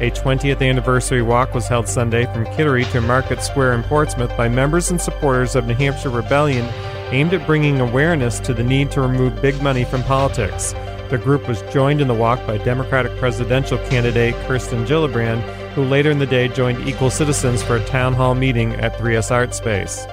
A 20th anniversary walk was held Sunday from Kittery to Market Square in Portsmouth by members and supporters of New Hampshire Rebellion aimed at bringing awareness to the need to remove big money from politics. The group was joined in the walk by Democratic presidential candidate Kirsten Gillibrand, who later in the day joined Equal Citizens for a town hall meeting at 3S Art Space.